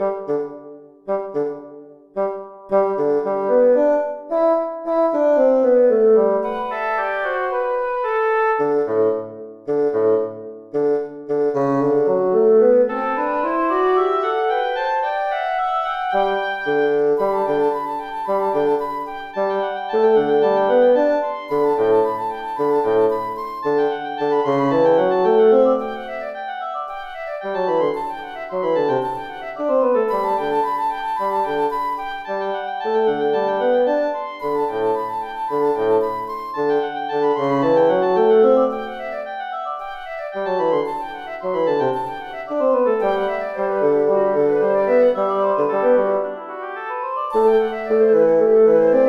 Música Música